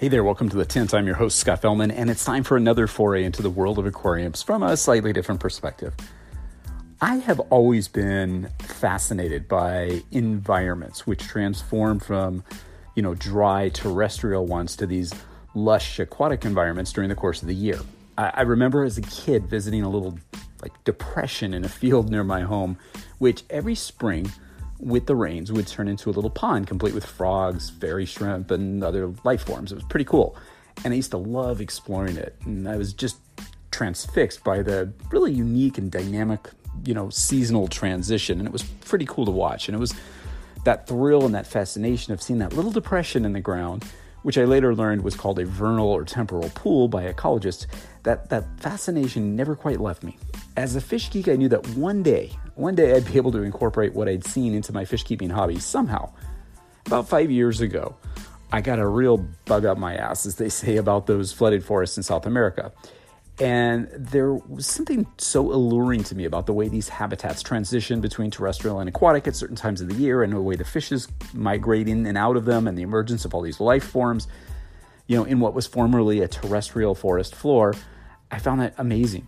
Hey there, welcome to the Tint. I'm your host, Scott Fellman, and it's time for another foray into the world of aquariums from a slightly different perspective. I have always been fascinated by environments which transform from, you know, dry terrestrial ones to these lush aquatic environments during the course of the year. I, I remember as a kid visiting a little like depression in a field near my home, which every spring with the rains would turn into a little pond complete with frogs, fairy shrimp, and other life forms. It was pretty cool. And I used to love exploring it. And I was just transfixed by the really unique and dynamic, you know, seasonal transition. And it was pretty cool to watch. And it was that thrill and that fascination of seeing that little depression in the ground which I later learned was called a vernal or temporal pool by ecologists, that, that fascination never quite left me. As a fish geek, I knew that one day, one day I'd be able to incorporate what I'd seen into my fish keeping hobby somehow. About five years ago, I got a real bug up my ass, as they say, about those flooded forests in South America. And there was something so alluring to me about the way these habitats transition between terrestrial and aquatic at certain times of the year, and the way the fishes migrate in and out of them, and the emergence of all these life forms. You know, in what was formerly a terrestrial forest floor, I found that amazing.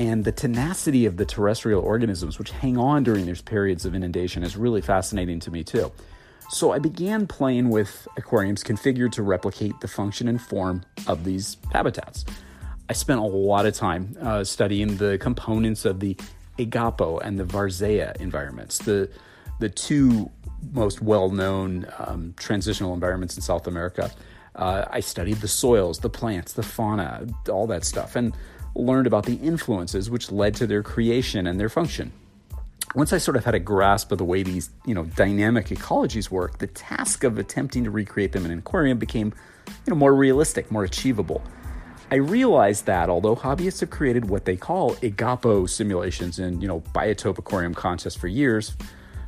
And the tenacity of the terrestrial organisms, which hang on during these periods of inundation, is really fascinating to me too. So I began playing with aquariums configured to replicate the function and form of these habitats. I spent a lot of time uh, studying the components of the Igapo and the Varzea environments, the the two most well-known um, transitional environments in South America. Uh, I studied the soils, the plants, the fauna, all that stuff, and learned about the influences which led to their creation and their function. Once I sort of had a grasp of the way these, you know, dynamic ecologies work, the task of attempting to recreate them in an aquarium became, you know, more realistic, more achievable. I realized that although hobbyists have created what they call Igapo simulations in, you know, biotope aquarium contests for years,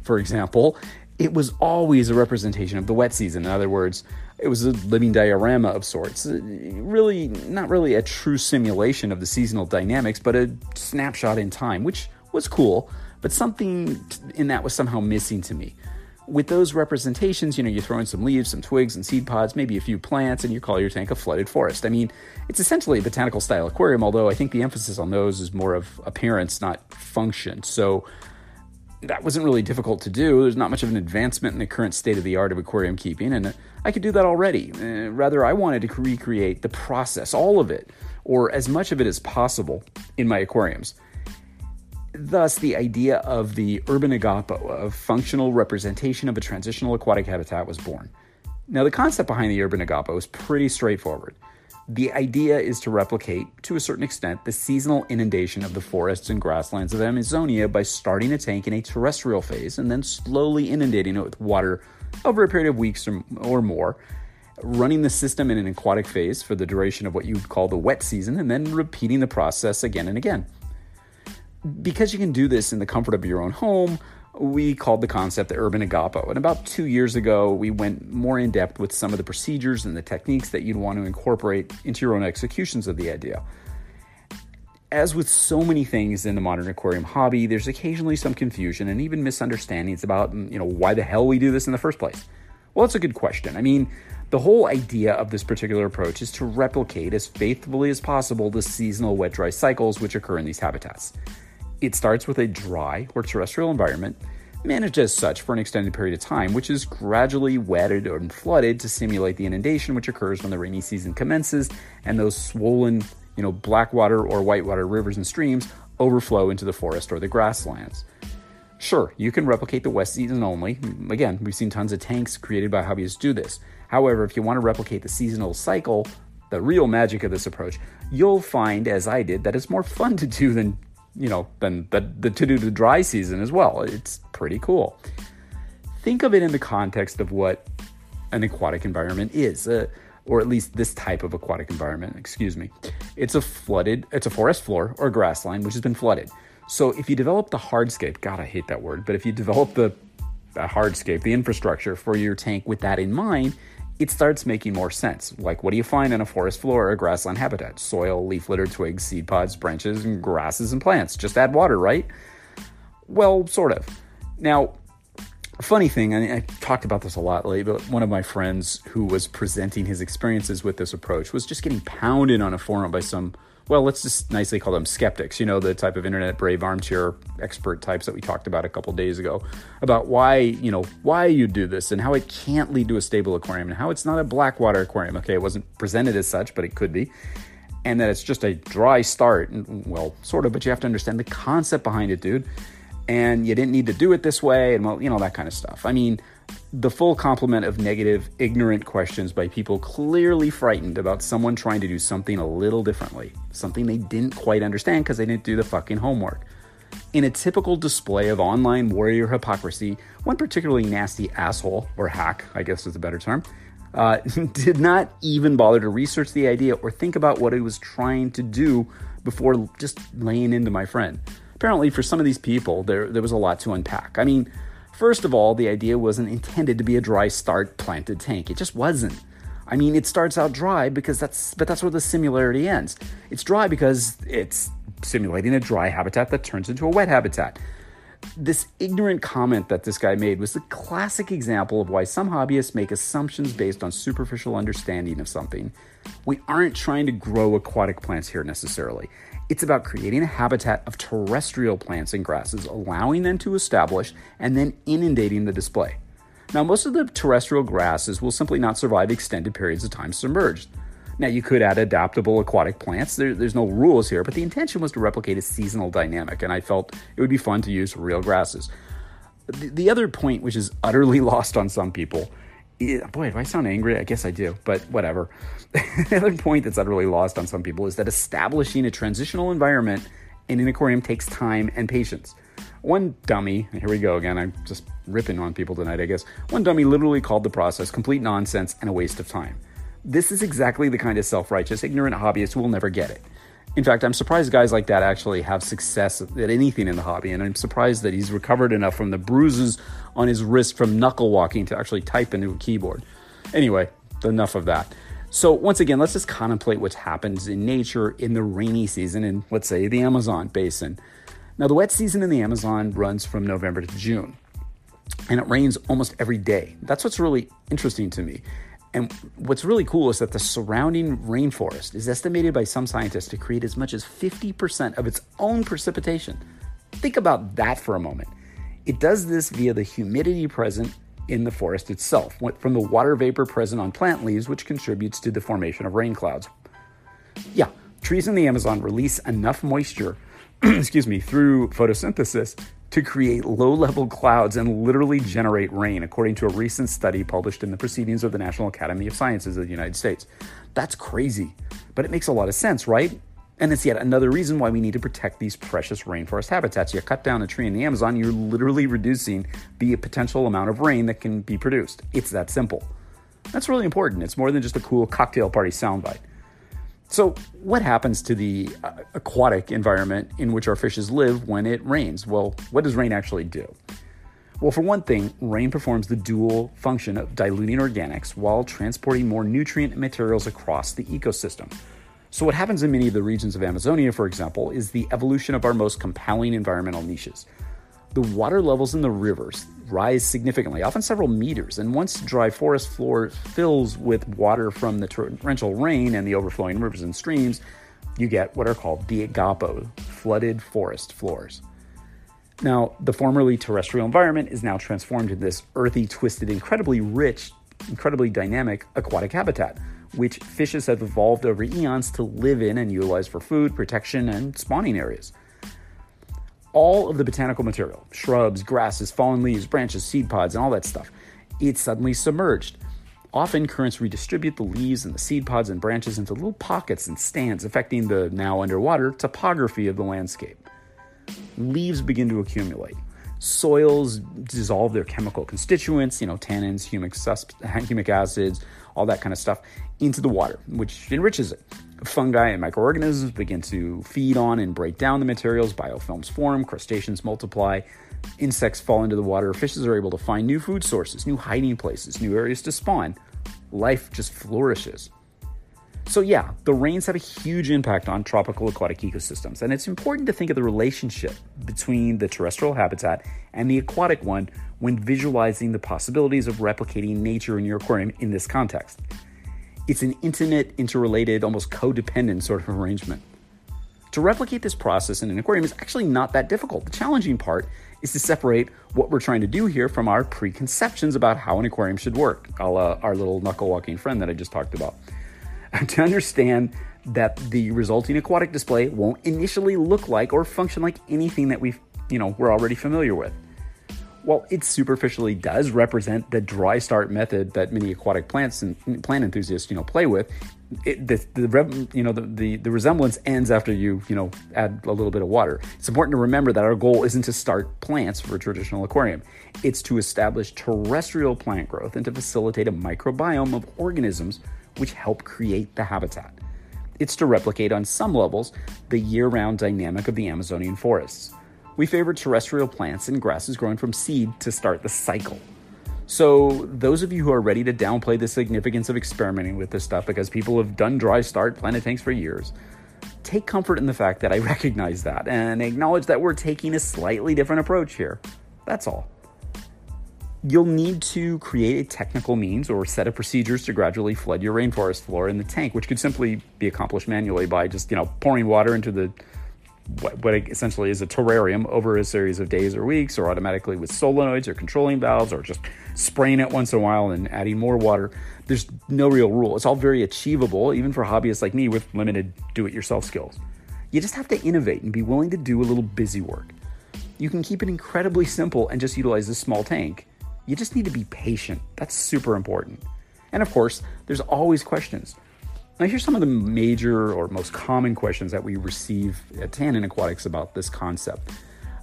for example, it was always a representation of the wet season. In other words, it was a living diorama of sorts. Uh, really, not really a true simulation of the seasonal dynamics, but a snapshot in time, which was cool, but something in that was somehow missing to me with those representations, you know, you throw in some leaves, some twigs, and seed pods, maybe a few plants, and you call your tank a flooded forest. I mean, it's essentially a botanical style aquarium, although I think the emphasis on those is more of appearance, not function. So that wasn't really difficult to do. There's not much of an advancement in the current state of the art of aquarium keeping, and I could do that already. Uh, rather, I wanted to recreate the process, all of it, or as much of it as possible, in my aquariums. Thus, the idea of the urban igapo, a functional representation of a transitional aquatic habitat, was born. Now, the concept behind the urban igapo is pretty straightforward. The idea is to replicate, to a certain extent, the seasonal inundation of the forests and grasslands of Amazonia by starting a tank in a terrestrial phase and then slowly inundating it with water over a period of weeks or, or more, running the system in an aquatic phase for the duration of what you would call the wet season, and then repeating the process again and again. Because you can do this in the comfort of your own home, we called the concept the urban igapo. And about two years ago, we went more in depth with some of the procedures and the techniques that you'd want to incorporate into your own executions of the idea. As with so many things in the modern aquarium hobby, there's occasionally some confusion and even misunderstandings about, mm, you know, why the hell we do this in the first place. Well, that's a good question. I mean, the whole idea of this particular approach is to replicate as faithfully as possible the seasonal wet dry cycles which occur in these habitats. It starts with a dry or terrestrial environment, managed as such for an extended period of time, which is gradually wetted and flooded to simulate the inundation which occurs when the rainy season commences and those swollen, you know, blackwater or whitewater rivers and streams overflow into the forest or the grasslands. Sure, you can replicate the wet season only. Again, we've seen tons of tanks created by hobbyists do this. However, if you want to replicate the seasonal cycle, the real magic of this approach, you'll find, as I did, that it's more fun to do than you know, than the, the to do the dry season as well. It's pretty cool. Think of it in the context of what an aquatic environment is, uh, or at least this type of aquatic environment. Excuse me. It's a flooded, it's a forest floor or grassland which has been flooded. So if you develop the hardscape, God, I hate that word, but if you develop the, the hardscape, the infrastructure for your tank with that in mind, it starts making more sense. Like, what do you find in a forest floor or a grassland habitat? Soil, leaf litter, twigs, seed pods, branches, and grasses and plants. Just add water, right? Well, sort of. Now, funny thing, I, I talked about this a lot lately, but one of my friends who was presenting his experiences with this approach was just getting pounded on a forum by some well, let's just nicely call them skeptics, you know, the type of internet brave armchair expert types that we talked about a couple days ago about why, you know, why you do this and how it can't lead to a stable aquarium and how it's not a blackwater aquarium. Okay, it wasn't presented as such, but it could be. And that it's just a dry start. and Well, sort of, but you have to understand the concept behind it, dude. And you didn't need to do it this way, and well, you know, that kind of stuff. I mean, the full complement of negative, ignorant questions by people clearly frightened about someone trying to do something a little differently, something they didn't quite understand because they didn't do the fucking homework. In a typical display of online warrior hypocrisy, one particularly nasty asshole, or hack, I guess is a better term, uh, did not even bother to research the idea or think about what he was trying to do before just laying into my friend. Apparently, for some of these people, there, there was a lot to unpack. I mean, First of all, the idea wasn't intended to be a dry start planted tank. It just wasn't. I mean, it starts out dry because that's but that's where the similarity ends. It's dry because it's simulating a dry habitat that turns into a wet habitat. This ignorant comment that this guy made was the classic example of why some hobbyists make assumptions based on superficial understanding of something. We aren't trying to grow aquatic plants here necessarily. It's about creating a habitat of terrestrial plants and grasses, allowing them to establish and then inundating the display. Now, most of the terrestrial grasses will simply not survive extended periods of time submerged. Now, you could add adaptable aquatic plants. There, there's no rules here, but the intention was to replicate a seasonal dynamic, and I felt it would be fun to use real grasses. The, the other point, which is utterly lost on some people, boy, do I sound angry? I guess I do, but whatever. the other point that's utterly lost on some people is that establishing a transitional environment in an aquarium takes time and patience. One dummy, here we go again, I'm just ripping on people tonight, I guess. One dummy literally called the process complete nonsense and a waste of time. This is exactly the kind of self righteous, ignorant hobbyist who will never get it. In fact, I'm surprised guys like that actually have success at anything in the hobby, and I'm surprised that he's recovered enough from the bruises on his wrist from knuckle walking to actually type into a keyboard. Anyway, enough of that. So, once again, let's just contemplate what happens in nature in the rainy season in, let's say, the Amazon basin. Now, the wet season in the Amazon runs from November to June, and it rains almost every day. That's what's really interesting to me. And what's really cool is that the surrounding rainforest is estimated by some scientists to create as much as 50% of its own precipitation. Think about that for a moment. It does this via the humidity present in the forest itself, from the water vapor present on plant leaves, which contributes to the formation of rain clouds. Yeah, trees in the Amazon release enough moisture, excuse me, through photosynthesis to create low level clouds and literally generate rain, according to a recent study published in the Proceedings of the National Academy of Sciences of the United States. That's crazy, but it makes a lot of sense, right? And it's yet another reason why we need to protect these precious rainforest habitats. You cut down a tree in the Amazon, you're literally reducing the potential amount of rain that can be produced. It's that simple. That's really important. It's more than just a cool cocktail party soundbite. So, what happens to the uh, aquatic environment in which our fishes live when it rains? Well, what does rain actually do? Well, for one thing, rain performs the dual function of diluting organics while transporting more nutrient materials across the ecosystem. So, what happens in many of the regions of Amazonia, for example, is the evolution of our most compelling environmental niches. The water levels in the rivers rise significantly, often several meters, and once dry forest floor fills with water from the torrential rain and the overflowing rivers and streams, you get what are called diagapo, flooded forest floors. Now, the formerly terrestrial environment is now transformed into this earthy, twisted, incredibly rich, incredibly dynamic aquatic habitat, which fishes have evolved over eons to live in and utilize for food, protection, and spawning areas all of the botanical material shrubs, grasses, fallen leaves, branches, seed pods, and all that stuff it's suddenly submerged. Often, currents redistribute the leaves and the seed pods and branches into little pockets and stands, affecting the now underwater topography of the landscape. leaves begin to accumulate. Soils dissolve their chemical constituents, you know, tannins, humic, humic acids, all that kind of stuff, into the water, which enriches it. Fungi and microorganisms begin to feed on and break down the materials, biofilms form, crustaceans multiply, insects fall into the water, fishes are able to find new food sources, new hiding places, new areas to spawn. Life just flourishes. So, yeah, the rains have a huge impact on tropical aquatic ecosystems, and it's important to think of the relationship between the terrestrial habitat and the aquatic one when visualizing the possibilities of replicating nature in your aquarium in this context. It's an intimate, interrelated, almost codependent sort of arrangement. To replicate this process in an aquarium is actually not that difficult. The challenging part is to separate what we're trying to do here from our preconceptions about how an aquarium should work, a la our little knuckle walking friend that I just talked about. to understand that the resulting aquatic display won't initially look like or function like anything that we've, you know, we're already familiar with while it superficially does represent the dry start method that many aquatic plants and plant enthusiasts, you know, play with, it, the, the you know the, the, the resemblance ends after you you know add a little bit of water. It's important to remember that our goal isn't to start plants for a traditional aquarium. It's to establish terrestrial plant growth and to facilitate a microbiome of organisms which help create the habitat. It's to replicate on some levels the year-round dynamic of the Amazonian forests we favor terrestrial plants and grasses growing from seed to start the cycle. So, those of you who are ready to downplay the significance of experimenting with this stuff because people have done dry start planet tanks for years, take comfort in the fact that I recognize that and acknowledge that we're taking a slightly different approach here. That's all. You'll need to create a technical means or set of procedures to gradually flood your rainforest floor in the tank, which could simply be accomplished manually by just, you know, pouring water into the what, what essentially is a terrarium over a series of days or weeks, or automatically with solenoids or controlling valves, or just spraying it once in a while and adding more water. There's no real rule. It's all very achievable, even for hobbyists like me with limited do it yourself skills. You just have to innovate and be willing to do a little busy work. You can keep it incredibly simple and just utilize this small tank. You just need to be patient. That's super important. And of course, there's always questions. Now, here's some of the major or most common questions that we receive at Tannin Aquatics about this concept.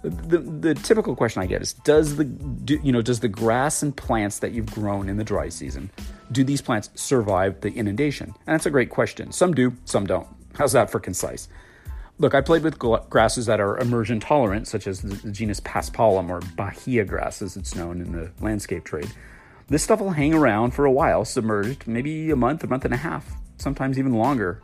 The, the typical question I get is does the do, you know does the grass and plants that you've grown in the dry season do these plants survive the inundation? And that's a great question. Some do, some don't. How's that for concise? Look, I played with grasses that are immersion tolerant, such as the, genus Paspalum or Bahia grass, as it's known in the landscape trade. This stuff will hang around for a while, submerged, maybe a month, a month and a half, sometimes even longer,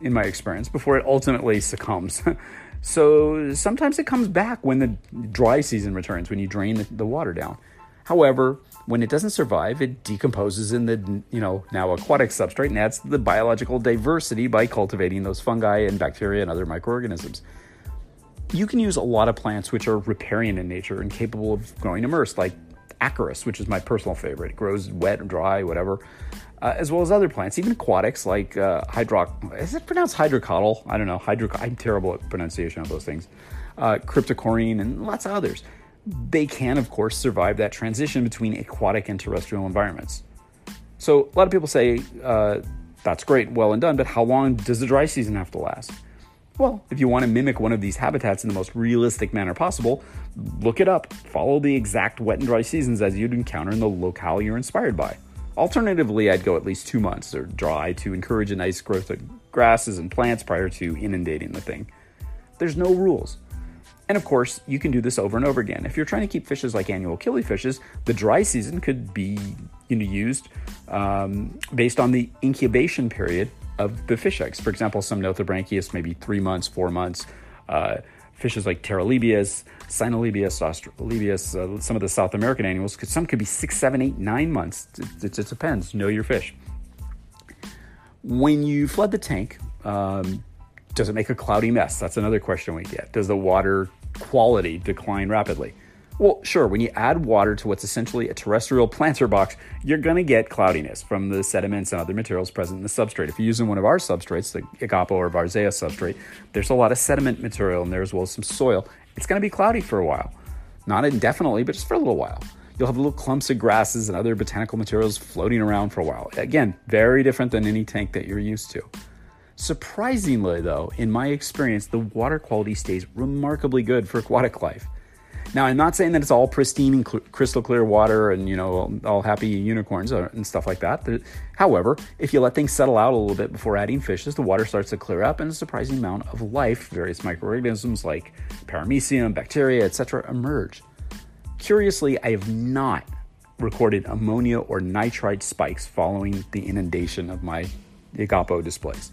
in my experience, before it ultimately succumbs. so sometimes it comes back when the dry season returns, when you drain the water down. However, when it doesn't survive, it decomposes in the you know now aquatic substrate and adds the biological diversity by cultivating those fungi and bacteria and other microorganisms. You can use a lot of plants which are riparian in nature and capable of growing immersed, like Acorus, which is my personal favorite. It grows wet, or dry, whatever uh, as well as other plants, even aquatics like uh, hydroc. Is it pronounced hydrocotyle? I don't know. Hydro. I'm terrible at pronunciation of those things. Uh, cryptocoryne and lots of others. They can, of course, survive that transition between aquatic and terrestrial environments. So a lot of people say uh, that's great, well and done, but how long does the dry season have to last? Well, if you want to mimic one of these habitats in the most realistic manner possible, look it up. Follow the exact wet and dry seasons as you'd encounter in the locale you're inspired by. Alternatively, I'd go at least two months or dry to encourage a nice growth of grasses and plants prior to inundating the thing. There's no rules. And of course, you can do this over and over again. If you're trying to keep fishes like annual killifishes, the dry season could be you know, used um, based on the incubation period of the fish eggs. For example, some Nothobranchius, maybe three months, four months. Uh, fishes like Pterolebias, Austrolebias, uh, some of the South American annuals, because some could be six, seven, eight, nine months. It, it, just depends. Know your fish. When you flood the tank, um, does it make a cloudy mess? That's another question we get. Does the water quality decline rapidly? Well, sure, when you add water to what's essentially a terrestrial planter box, you're going to get cloudiness from the sediments and other materials present in the substrate. If you're using one of our substrates, the Igapo or Varzea substrate, there's a lot of sediment material in there as well as some soil. It's going to be cloudy for a while. Not indefinitely, but just for a little while. You'll have little clumps of grasses and other botanical materials floating around for a while. Again, very different than any tank that you're used to. Surprisingly, though, in my experience, the water quality stays remarkably good for aquatic life. Now, I'm not saying that it's all pristine and cl- crystal clear water and, you know, all happy unicorns and stuff like that. However, if you let things settle out a little bit before adding fishes, the water starts to clear up and a surprising amount of life, various microorganisms like paramecium, bacteria, etc., emerge. Curiously, I have not recorded ammonia or nitrite spikes following the inundation of my Igapo displays.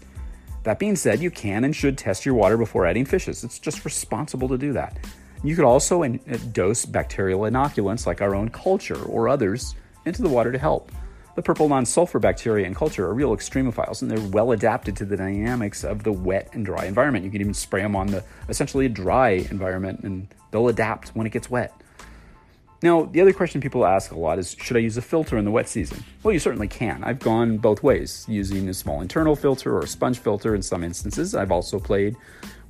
That being said, you can and should test your water before adding fishes. It's just responsible to do that. You could also in- uh, dose bacterial inoculants like our own culture or others into the water to help. The purple non sulfur bacteria in culture are real extremophiles and they're well adapted to the dynamics of the wet and dry environment. You can even spray them on the essentially a dry environment and they'll adapt when it gets wet. Now, the other question people ask a lot is should I use a filter in the wet season? Well, you certainly can. I've gone both ways, using a small internal filter or a sponge filter in some instances. I've also played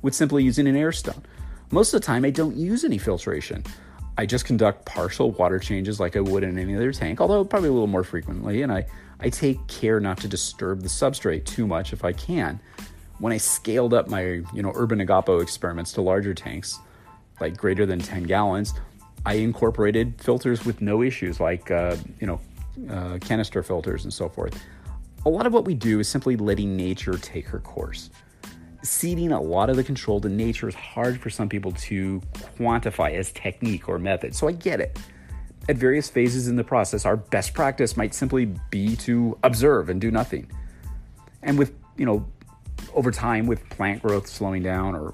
with simply using an air stone. Most of the time, I don't use any filtration. I just conduct partial water changes like I would in any other tank, although probably a little more frequently, and I, I take care not to disturb the substrate too much if I can. When I scaled up my you know urban igapo experiments to larger tanks, like greater than 10 gallons, I incorporated filters with no issues, like uh, you know uh, canister filters and so forth. A lot of what we do is simply letting nature take her course ceding a lot of the control to nature is hard for some people to quantify as technique or method. So I get it. At various phases in the process, our best practice might simply be to observe and do nothing. And with, you know, over time with plant growth slowing down or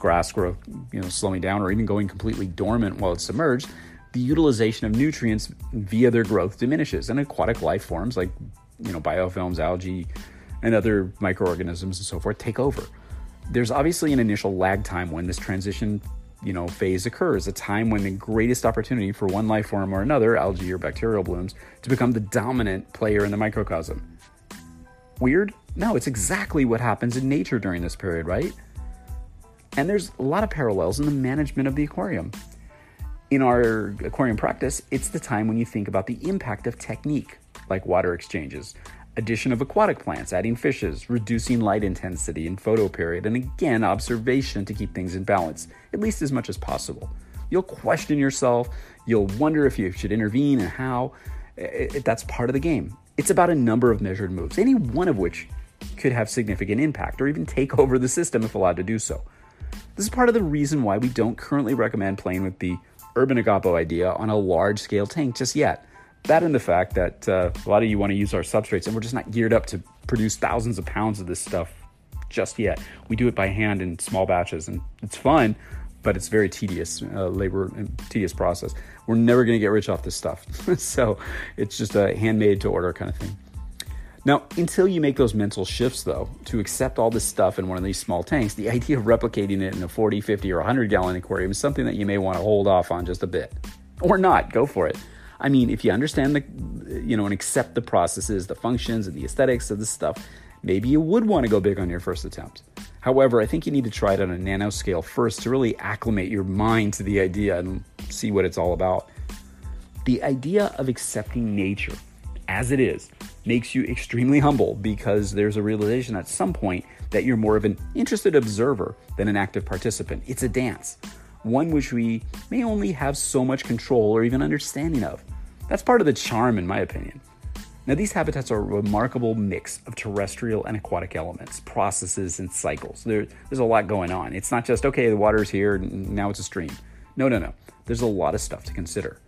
grass growth, you know, slowing down or even going completely dormant while it's submerged, the utilization of nutrients via their growth diminishes. And aquatic life forms like, you know, biofilms, algae, and other microorganisms and so forth take over. There's obviously an initial lag time when this transition you know phase occurs a time when the greatest opportunity for one life form or another algae or bacterial blooms to become the dominant player in the microcosm. Weird? No it's exactly what happens in nature during this period right and there's a lot of parallels in the management of the aquarium in our aquarium practice it's the time when you think about the impact of technique like water exchanges addition of aquatic plants, adding fishes, reducing light intensity and photo period, and again, observation to keep things in balance, at least as much as possible. You'll question yourself, you'll wonder if you should intervene and how. It, that's part of the game. It's about a number of measured moves, any one of which could have significant impact or even take over the system if allowed to do so. This is part of the reason why we don't currently recommend playing with the urban igapo idea on a large scale tank just yet. That and the fact that uh, a lot of you want to use our substrates, and we're just not geared up to produce thousands of pounds of this stuff just yet. We do it by hand in small batches, and it's fun, but it's very tedious uh, labor and tedious process. We're never going to get rich off this stuff, so it's just a handmade to order kind of thing. Now, until you make those mental shifts, though, to accept all this stuff in one of these small tanks, the idea of replicating it in a 40, 50, or 100 gallon aquarium is something that you may want to hold off on just a bit. Or not, go for it. I mean, if you understand the, you know, and accept the processes, the functions, and the aesthetics of this stuff, maybe you would want to go big on your first attempt. However, I think you need to try it on a nano scale first to really acclimate your mind to the idea and see what it's all about. The idea of accepting nature as it is makes you extremely humble because there's a realization at some point that you're more of an interested observer than an active participant. It's a dance one which we may only have so much control or even understanding of. That's part of the charm, in my opinion. Now, these habitats are a remarkable mix of terrestrial and aquatic elements, processes, and cycles. There, there's a lot going on. It's not just, okay, the water's here, and now it's a stream. No, no, no. There's a lot of stuff to consider.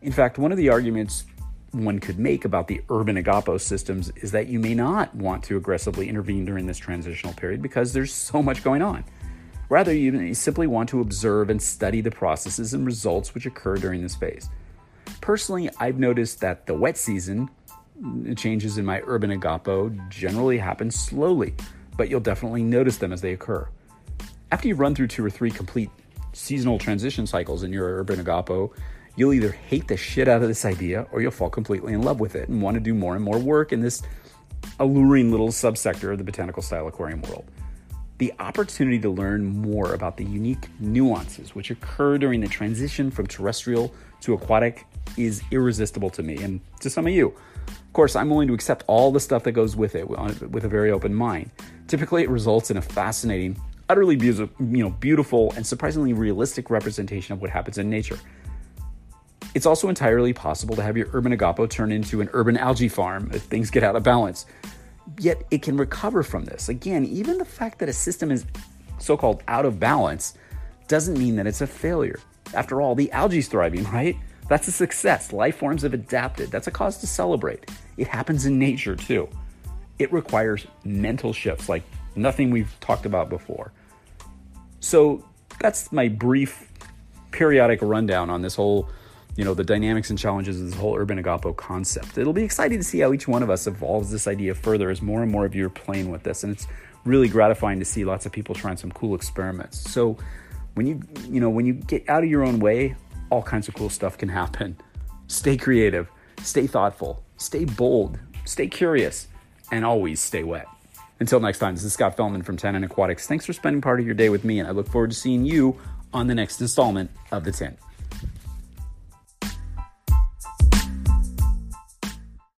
In fact, one of the arguments one could make about the urban igapo systems is that you may not want to aggressively intervene during this transitional period because there's so much going on. Rather, you simply want to observe and study the processes and results which occur during this phase. Personally, I've noticed that the wet season changes in my urban igapo generally happen slowly, but you'll definitely notice them as they occur. After you've run through two or three complete seasonal transition cycles in your urban agapo, you'll either hate the shit out of this idea or you'll fall completely in love with it and want to do more and more work in this alluring little subsector of the botanical style aquarium world the opportunity to learn more about the unique nuances which occur during the transition from terrestrial to aquatic is irresistible to me and to some of you. Of course, I'm willing to accept all the stuff that goes with it uh, with a very open mind. Typically, it results in a fascinating, utterly you know, beautiful, and surprisingly realistic representation of what happens in nature. It's also entirely possible to have your urban igapo turn into an urban algae farm if things get out of balance. Yet it can recover from this. Again, even the fact that a system is so called out of balance doesn't mean that it's a failure. After all, the algae's thriving, right? That's a success. Life forms have adapted. That's a cause to celebrate. It happens in nature too. It requires mental shifts like nothing we've talked about before. So that's my brief periodic rundown on this whole, you know, the dynamics and challenges of this whole urban igapo concept. It'll be exciting to see how each one of us evolves this idea further as more and more of you are playing with this. And it's really gratifying to see lots of people trying some cool experiments. So when you you know when you get out of your own way, all kinds of cool stuff can happen. Stay creative, stay thoughtful, stay bold, stay curious, and always stay wet. Until next time, this is Scott Fellman from Tannin Aquatics. Thanks for spending part of your day with me, and I look forward to seeing you on the next installment of The Tint.